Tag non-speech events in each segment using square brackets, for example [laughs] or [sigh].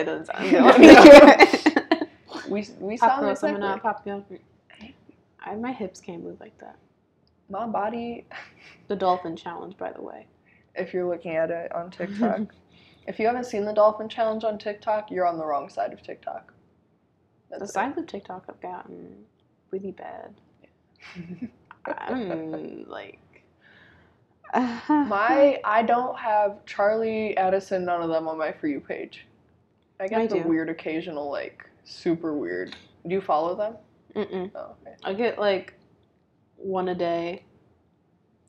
it doesn't sound good. We we Pop sound girl, like someone that. out, pop girl. I, my hips can't move like that. My body. The dolphin challenge, by the way. If you're looking at it on TikTok, [laughs] if you haven't seen the dolphin challenge on TikTok, you're on the wrong side of TikTok. The That's it. sides of TikTok have gotten really bad. I'm [laughs] like. My I don't have Charlie, Addison, none of them on my for you page. I get I the do. weird occasional like super weird. Do you follow them? Mm-mm. Oh, okay. I get like one a day.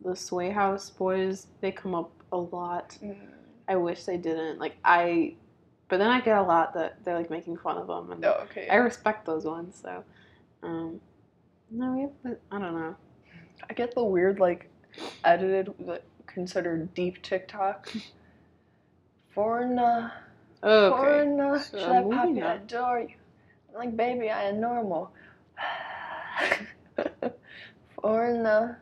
The Sway House boys, they come up a lot. I wish they didn't. Like I, but then I get a lot that they're like making fun of them, and No, okay. I respect those ones. So, um, no, we have. I don't know. I get the weird like edited like considered deep TikTok. [laughs] Foreigner, Oh, Okay. foreigner, so should I pop you? on. adore you. I'm like, baby, I am normal. [laughs] foreigner.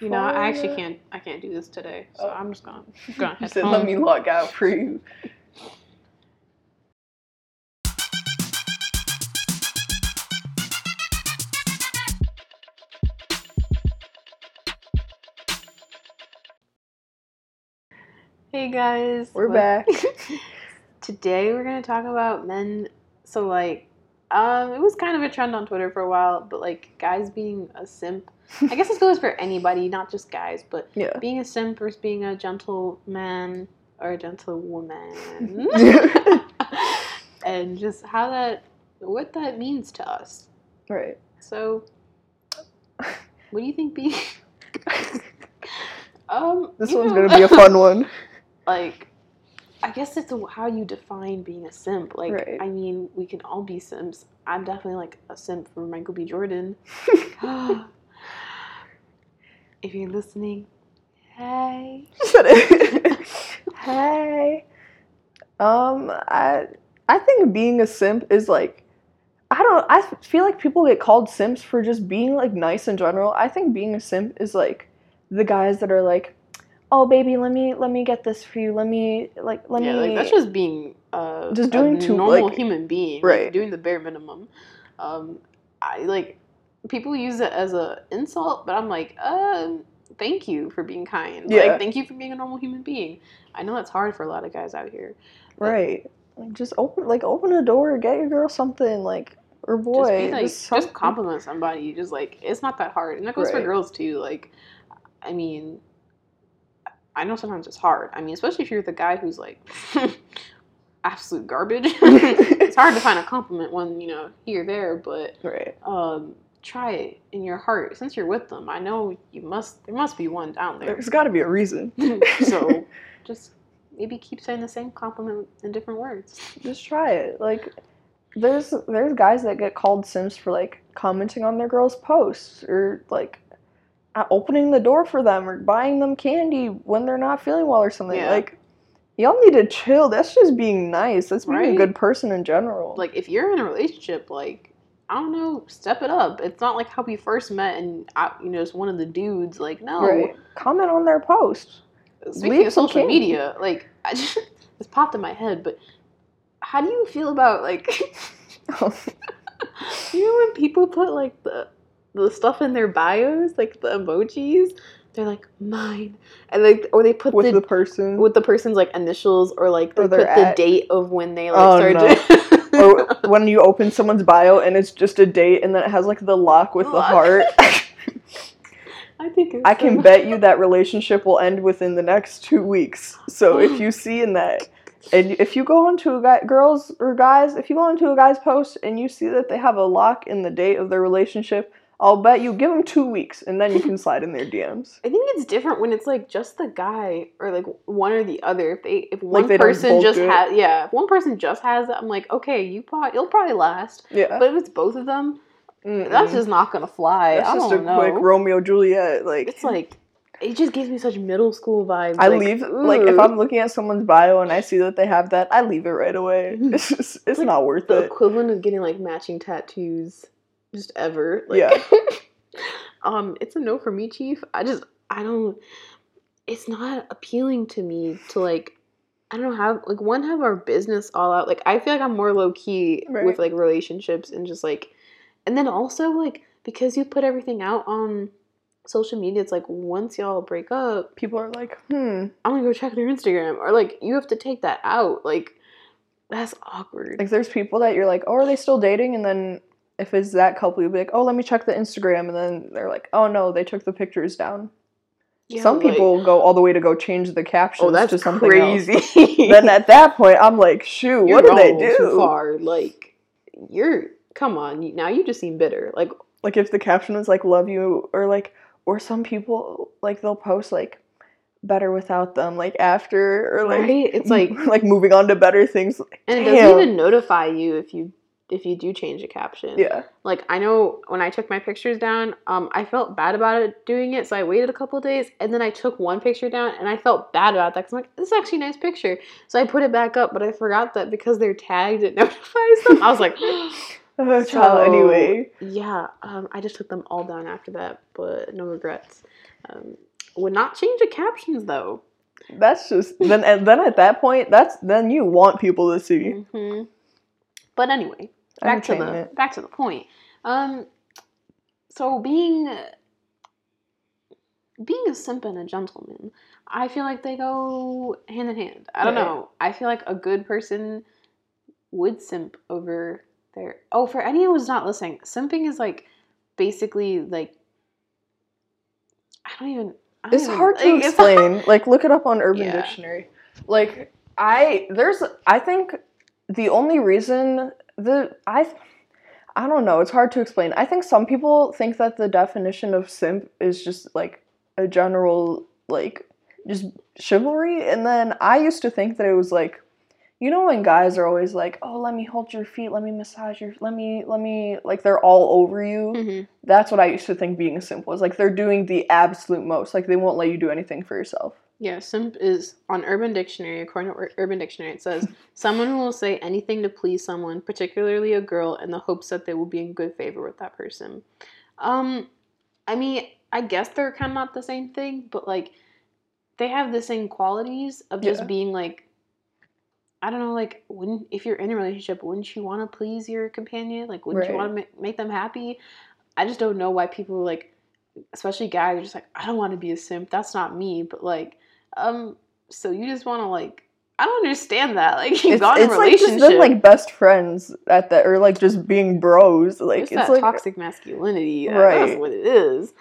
You know, I actually can't. I can't do this today, so Oh. I'm just gonna [laughs] gonna You said, home. let me log out for you. Hey guys, We're What- back. [laughs] Today we're gonna talk about men. So like, um, it was kind of a trend on Twitter for a while, but like guys being a simp. [laughs] I guess this goes for anybody, not just guys, but Yeah. being a simp versus being a gentleman or a gentlewoman, [laughs] [laughs] and just how that, what that means to us. right. So, what do you think being? um, This one's know, gonna be a fun one. like I guess it's how you define being a simp. Like, Right. I mean, we can all be simps. I'm definitely like a simp for Michael B. Jordan. [laughs] if you're listening, hey. [laughs] hey. Um, I I think being a simp is like I don't I feel like people get called simps for just being like nice in general. I think being a simp is like the guys that are like, "Oh baby, let me let me get this for you. Let me like let yeah, me like that's just being uh, Just a doing too, normal like- human being, Right. Like, doing the bare minimum. Um, I like people use it as a insult, but I'm like, um, thank you for being kind. Yeah. Like, thank you for being a normal human being. I know that's hard for a lot of guys out here. right. Like just open like open a door, get your girl something like or boy. just be like, just just, compliment somebody. Just like it's not that hard, and that goes for girls too. Like, I mean, I know sometimes it's hard. I mean, especially if you're the guy who's like [laughs] absolute garbage. [laughs] it's hard to find a compliment when you know here there, but right. um, try it in your heart since you're with them. I know you must. There must be one down there. There's got to be a reason. [laughs] so just maybe keep saying the same compliment in different words. just try it. Like there's there's guys that get called simps for like commenting on their girls' posts or like opening the door for them or buying them candy when they're not feeling well or something. Yeah. Like y'all need to chill. That's just being nice. That's being a good person in general. like if you're in a relationship like i don't know step it up it's not like how we first met and I, you know it's one of the dudes like no right. Comment on their post. speaking Leave of social candy. media like [laughs] i just this popped in my head but how do you feel about like [laughs] [laughs] you know when people put like the the stuff in their bios like the emojis they're like mine and like or they put with the, the person. with the person's like initials or like they Or put their the date of when they like Oh, started [laughs] or [laughs] when you open someone's bio and it's just a date and then it has like the lock with the heart. [laughs] I think it's I can so- bet you that relationship will end within the next two weeks. So if you [gasps] see in that, and if you go onto a guy, girls or guys, if you go onto a guy's post and you see that they have a lock in the date of their relationship, I'll bet you give them two weeks and then you can [laughs] slide in their DMs. I think it's different when it's like just the guy or like one or the other. If they if one they person just has yeah, if one person just has it, I'm like okay, you probably it'll probably last. Yeah, But if it's both of them, Mm-mm. that's just not gonna fly. That's I just don't a know. quick Romeo Juliet. Like it's like it just gives me such middle school vibes. I like, leave like if. I'm looking at someone's bio and I see that they have that, I leave it right away. [laughs] It's just, it's like not worth the it. The equivalent of getting like matching tattoos just ever. Like, Yeah. [laughs] um, it's a no for me, Chief. I just I don't. It's not appealing to me to like I don't know how like one have our business all out. Like I feel like I'm more low key Right. with like relationships and just like, and then also like because you put everything out on social media, it's like once y'all break up, People are like, hmm. I'm gonna go check their Instagram or like you have to take that out. Like that's awkward. Like there's people that you're like, oh, are they still dating? And then if it's that couple, you'll be like, oh, let me check the Instagram, and then they're like, oh no, they took the pictures down. Yeah, Some like- people go all the way to go change the captions oh that's to something crazy. else. [laughs] Then at that point, I'm like, shoot, You're what do they do? Too far. Like you're come on. Now you just seem bitter. Like Like if the caption was like "love you" or like, or some people like they'll post like "better without them" like after or like right? It's like [laughs] like moving on to better things. and it doesn't even notify you if you if you do change a caption. Yeah, Like I know when I took my pictures down, um, I felt bad about it doing it, so I waited a couple days, and then I took one picture down, and I felt bad about that because I'm like, this is actually a nice picture. So I put it back up, but I forgot that because they're tagged, it [laughs] notifies them. I was like, [gasps] oh, So- Anyway, yeah, um, I just took them all down after that, but no regrets. Um, would not change the captions though. that's just then. And then at that point, that's then you want people to see. hmm But anyway, back to the back to the point. Um, so being being a simp and a gentleman, I feel like they go hand in hand. I don't Right. know. I feel like a good person would simp over their. Oh, for anyone who's not listening, simping is like basically like I don't even. I don't It's even- hard to like, explain. [laughs] like look it up on Urban Yeah. Dictionary. Like I there's I think the only reason the I I don't know, it's hard to explain. I think some people think that the definition of simp is just like a general like just chivalry and then I used to think that it was like you know when guys are always like, "Oh, let me hold your feet, let me massage your let me let me like they're all over you." Mhm. That's what I used to think being a simp was. Like they're doing the absolute most. Like they won't let you do anything for yourself. Yeah, simp is on Urban Dictionary. According to Urban Dictionary, it says [laughs] someone who will say anything to please someone, particularly a girl, in the hopes that they will be in good favor with that person. Um, I mean, I guess they're kind of not the same thing, but like they have the same qualities of just Yeah. being like, I don't know, like wouldn't if you're in a relationship, wouldn't you want to please your companion? Like, wouldn't you want to make, make them happy? I just don't know why people like, especially guys, are just like, I don't want to be a simp. That's not me. But like, um, so you just want to like, I don't understand that. [laughs] Like, you've It's, got a it's like relationship. just them like best friends at that, or like just being bros. Like it's like toxic masculinity. uh, That's Right. what it is.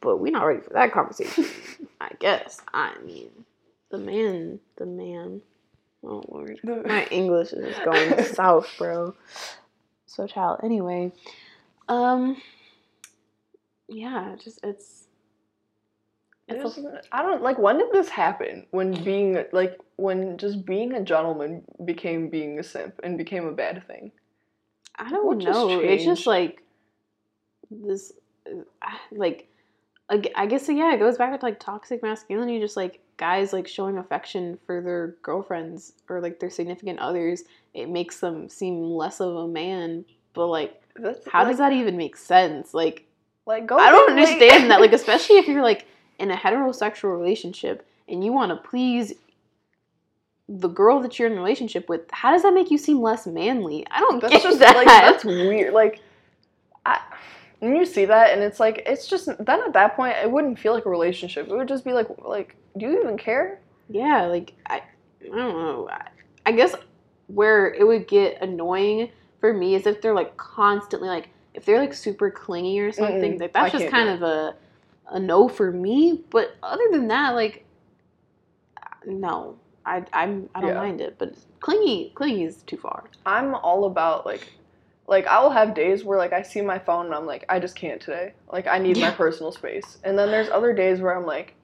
But we're not ready for that conversation. [laughs] I guess. I mean, the man, the man. Oh lord, my English is just going [laughs] south, bro. So child. Anyway, um, yeah, just it's. A, I don't like when did this happen? When being like when just being a gentleman became being a simp and became a bad thing. I don't What just know. It's just like this, uh, like, I guess yeah, it goes back to like toxic masculinity. Just like guys like showing affection for their girlfriends or like their significant others. It makes them seem less of a man. But like, That's how like, does that even make sense? Like, like go? I don't get, like- understand that. Like, especially if you're like in a heterosexual relationship and you want to please the girl that you're in a relationship with, how does that make you seem less manly? I don't That's get just that. like that's weird. Like, I, when you see that and it's like it's just then at that point it wouldn't feel like a relationship. It would just be like like do you even care? Yeah, like I, I don't know. I, I guess where it would get annoying for me is if they're like constantly like if they're like super clingy or something. Mm-mm, Like I that's just kind of a a no for me. But other than that, like no, I I'm I don't Yeah. mind it. But clingy clingy is too far. I'm all about like like I will have days where like I see my phone and I'm like I just can't today. Like I need my personal space. And then there's other days where I'm like,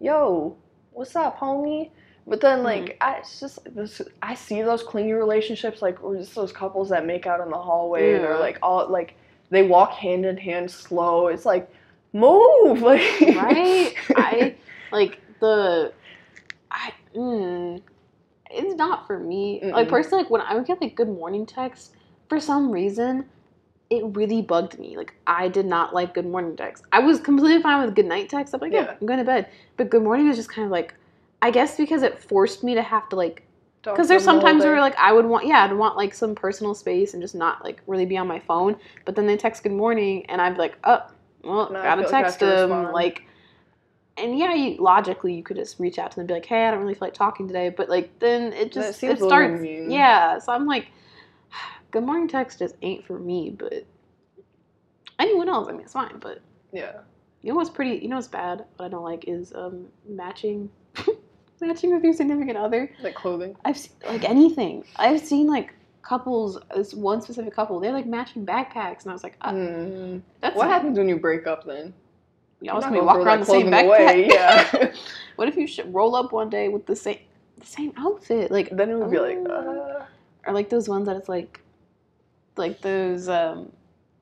"Yo, what's up, homie?" But then like Mm-hmm. I it's just this I see those clingy relationships like or just those couples that make out in the hallway and they're like all like they walk hand in hand slow. It's like move like right? I [laughs] like the I mm, it's not for me. Like Mm-mm. personally, like when I would get like good morning texts, for some reason, it really bugged me. Like I did not like good morning texts. I was completely fine with good night texts. I'm like, yeah, Yeah. I'm going to bed. But good morning was just kind of like, I guess because it forced me to have to like Because there's sometimes where like I would want, yeah, I'd want like some personal space and just not like really be on my phone. But then they text good morning, and I'd be like, oh, well, Now I gotta feel like I text them. respond. Like, and yeah, you, logically you could just reach out to them and be like, hey, I don't really feel like talking today. But like then it just it starts, mean. yeah. So I'm like, [sighs] good morning text just ain't for me. But anyone else, I mean, it's fine. But yeah. you know what's pretty? You know what's bad? What I don't like is um matching, [laughs] matching with your significant other. Like clothing. I've seen like anything. I've seen like couples. This one specific couple. They're like matching backpacks, and I was like, uh, Mm. that's What happens when you break up then? Y'all just gonna walk around the same backpack. away, [laughs] Yeah. [laughs] what if you should roll up one day with the same the same outfit? Like then it would be like, uh, uh, or like those ones that it's like, like those um,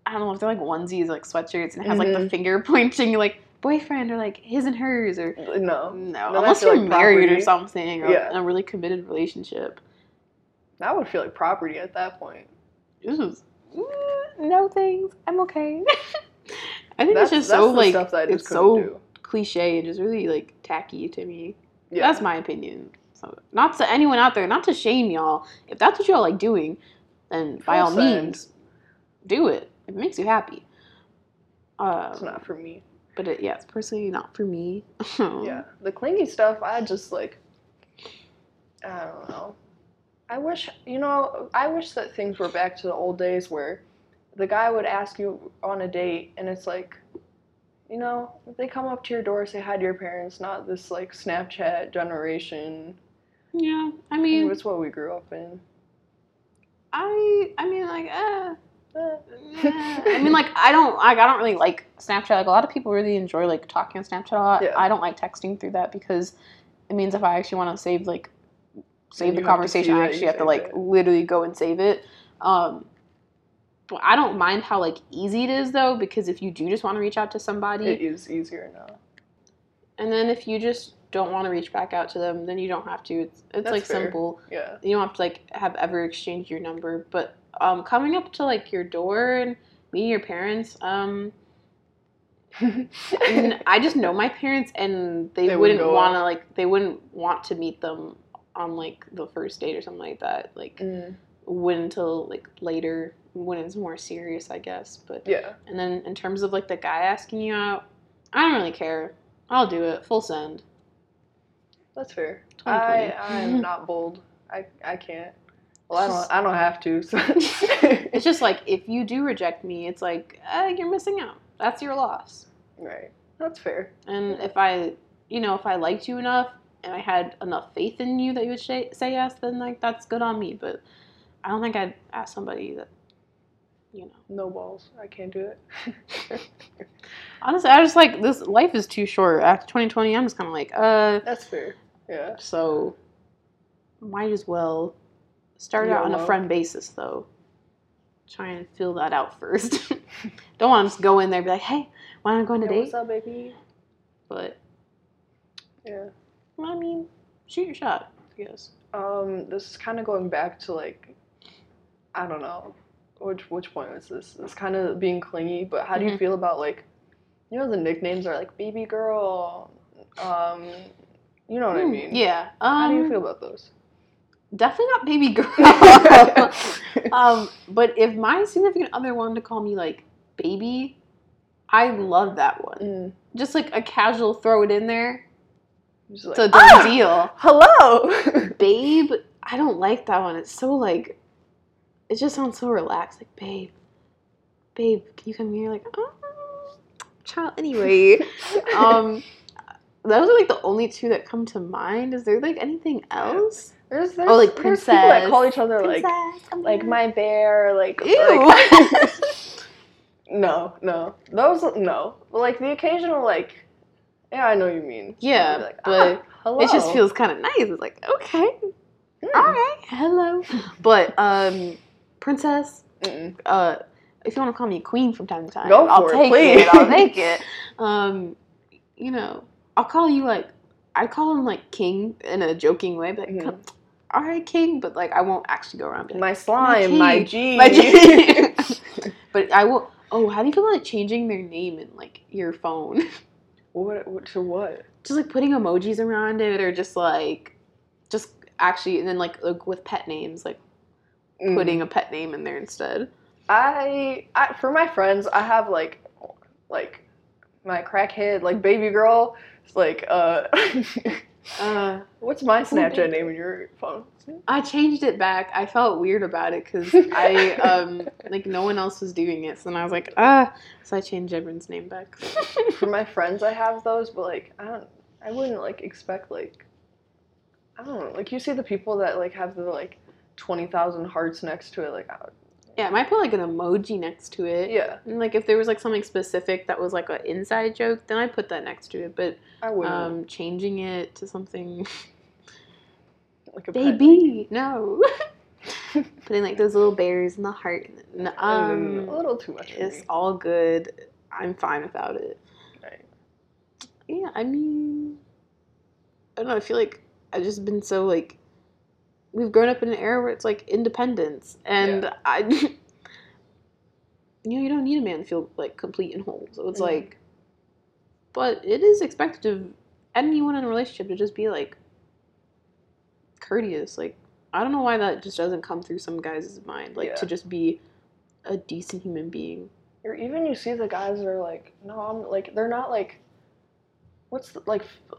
I don't know if they're like onesies, like sweatshirts, and it has like the Mhm. finger [laughs] pointing, like boyfriend or like his and hers or no. no, that unless you're like married or something or Yeah. a really committed relationship. That would feel like property at that point. This is mm, no things. I'm okay. [laughs] I think That's, it's just so like stuff that I just it's so do. cliche and just really like tacky to me. Yeah. That's my opinion. So not to anyone out there, not to shame y'all. If that's what y'all like doing, then by all means, do it. It makes you happy. It's Um, not for me. but it, yeah, it's personally not for me. [laughs] Yeah. The clingy stuff, I just like, I don't know. I wish, you know, I wish that things were back to the old days where the guy would ask you on a date and it's like, you know, they come up to your door, say hi to your parents, not this like Snapchat generation. Yeah, I mean, it's what we grew up in. I, I mean, like, eh. Eh. [laughs] Yeah. I mean, like, I don't, like, I don't really like Snapchat. Like, a lot of people really enjoy like talking on Snapchat a lot. Yeah. I don't like texting through that because it means if I actually want to save like save the have to see conversation, I actually have to like it. literally go and save it. Um, but I don't mind how like easy it is though because if you do just want to reach out to somebody, it is easier now. and then if you just don't want to reach back out to them, then you don't have to. It's it's That's like fair. simple Yeah. you don't have to like have ever exchanged your number but um coming up to like your door and meeting your parents um [laughs] i just know my parents and they, They wouldn't want to like they wouldn't want to meet them on like the first date or something like that like Mm, wouldn't until like later when it's more serious i guess but yeah. and then in terms of like the guy asking you out i don't really care i'll do it full send That's fair. I I'm [laughs] not bold. I I can't. Well, I don't I don't have to. So. [laughs] it's just like if you do reject me it's like uh, you're missing out that's your loss right. That's fair. And if I, you know, if I liked you enough and I had enough faith in you that you would say, say yes, then like that's good on me. But I don't think I'd ask somebody that, you know. No balls. I can't do it. [laughs] Honestly, I just like this life is too short. After 2020, I'm just kind of like, uh, That's fair. Yeah. so might as well start out on a friend basis though. Try and fill that out first. [laughs] don't want to just go in there and be like, hey, want to go on a Hey, date? what's up, baby? But. I mean, shoot your shot, I guess. Um, this is kind of going back to like, I don't know, which which point was this? It's kind of being clingy, but how do you Mhm. feel about like, you know, the nicknames are like baby girl, um, you know what I Hmm, mean? Yeah. Um, How do you feel about those? Definitely not baby girl. [laughs] um, but if my significant other wanted to call me like baby, I love that one. Mm, Just like a casual throw it in there. Just like, It's a done "Ah, deal. Hello. [laughs] Babe, I don't like that one. It's so like, it just sounds so relaxed. Like, babe, babe, can you come here? Like, oh, child. Anyway, [laughs] um, those are like the only two that come to mind. Is there like anything else? There's, there's, Oh, like there's people that princess. call each other like Princess, come like my bear, like Ew. like- [laughs] no, no, those no. But like the occasional like, yeah, I know what you mean. Yeah, like, but "Ah, hello. it just feels kind of nice. It's like, okay, Mm. all right, hello. [laughs] But um, princess, Mm-mm. uh, if you want to call me queen from time to time, Go I'll for it, take please. it. I'll [laughs] take it. Um, you know, I'll call you like I call him like king in a joking way, but like, Mhm. all right, king. But like, I won't actually go around like, My slime, my G. My G. [laughs] but I will. Oh, how do you feel about changing their name in like your phone? What, what to what? just like putting emojis around it or just like just actually, and then like, like with pet names, like Mm. putting a pet name in there instead. I, I for my friends, I have like like my crackhead like baby girl. It's like uh, [laughs] Uh, what's my Snapchat name in your phone? I changed it back. I felt weird about it because I [laughs] um like no one else was doing it, so then I was like ah, so I changed everyone's name back. [laughs] for my [laughs] friends, I have those, but like I don't, I wouldn't like expect like I don't know, like you see the people that like have the like twenty thousand hearts next to it, like I yeah, I might put like an emoji next to it. yeah, And like if there was like something specific that was like an inside joke, then I put that next to it. But I wouldn't um, changing it to something [laughs] like a baby, no. [laughs] Putting like those little bears in the heart. Mm, um, a little too much. It's me. all good. I'm fine without it. Right. Yeah, I mean, I don't know. I feel like I've just been so like, we've grown up in an era where it's like independence, and I, [laughs] you know, you don't need a man to feel like complete and whole. So it's Mhm. like, but it is expected of anyone in a relationship to just be like courteous. Like, I don't know why that just doesn't come through some guys' mind. Like to just be a decent human being. Or even you see the guys that are like, no, I'm like they're not like, what's the, like, f-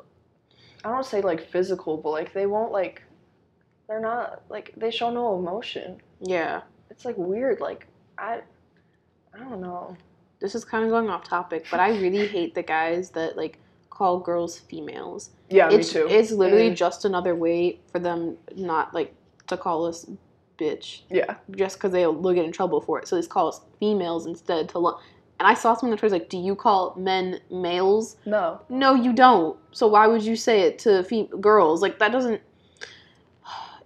I don't say like physical, but like they won't like, they're not like they show no emotion. Yeah. It's like weird. Like I, I don't know. this is kind of going off topic, but I really [laughs] hate the guys that like call girls females. Yeah, it's me too. it's literally Mm. just another way for them not like to call us bitch yeah, just because they'll they'll get in trouble for it. So they just call us females instead to look. And I saw something on Twitter like, "Do you call men males?" no. No, you don't. So why would you say it to fe- girls? Like that doesn't.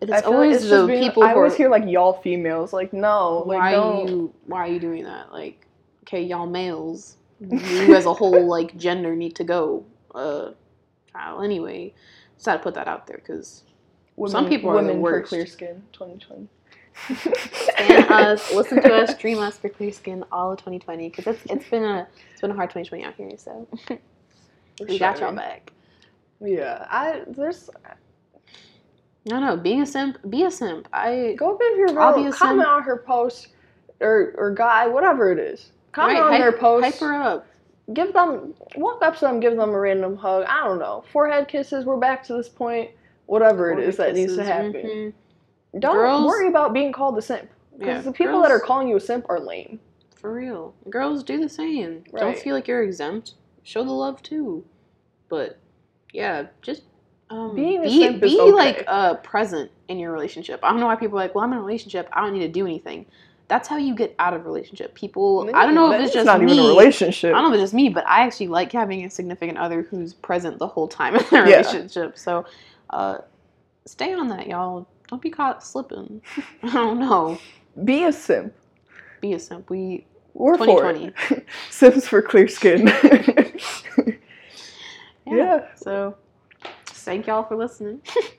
It's I feel like always it's the being, people I always hear like y'all females. Like no, like why don't. you why are you doing that? Like, okay, y'all males, [laughs] you as a whole like gender need to go. Uh, child. Anyway, just had to put that out there because some people are the women for clear skin. 2020. and [laughs] us, listen to us, dream us for clear skin all of 2020 because it's it's been a it's been a hard 2020 out here. So we got y'all back. Yeah, I there's No, no, being a simp, be a simp. I go give your I'll be girl a comment on her post or or guy whatever it is. Comment right, on hype- their post. Hype her up. Give them walk up to them, give them a random hug. I don't know. Forehead kisses. We're back to this point. Whatever it is that needs to happen. mhm. Don't Girls- worry about being called a simp. Because Yeah, the people that are calling you a simp are lame. For real. Girls do the same. Don't feel like you're exempt. Show the love too. But yeah, just um, Being be, be okay. like uh, present in your relationship. I don't know why people are like, well, I'm in a relationship. I don't need to do anything. That's how you get out of relationship. People, I don't know if it's just not me. even a relationship. I don't know if it's just me, but I actually like having a significant other who's present the whole time in their Yeah. relationship. So, uh, stay on that, y'all. Don't be caught slipping. [laughs] I don't know. Be a simp. Be a simp. We We're for 2020. it. [laughs] Simps for clear skin. [laughs] yeah. So, thank y'all for listening. [laughs]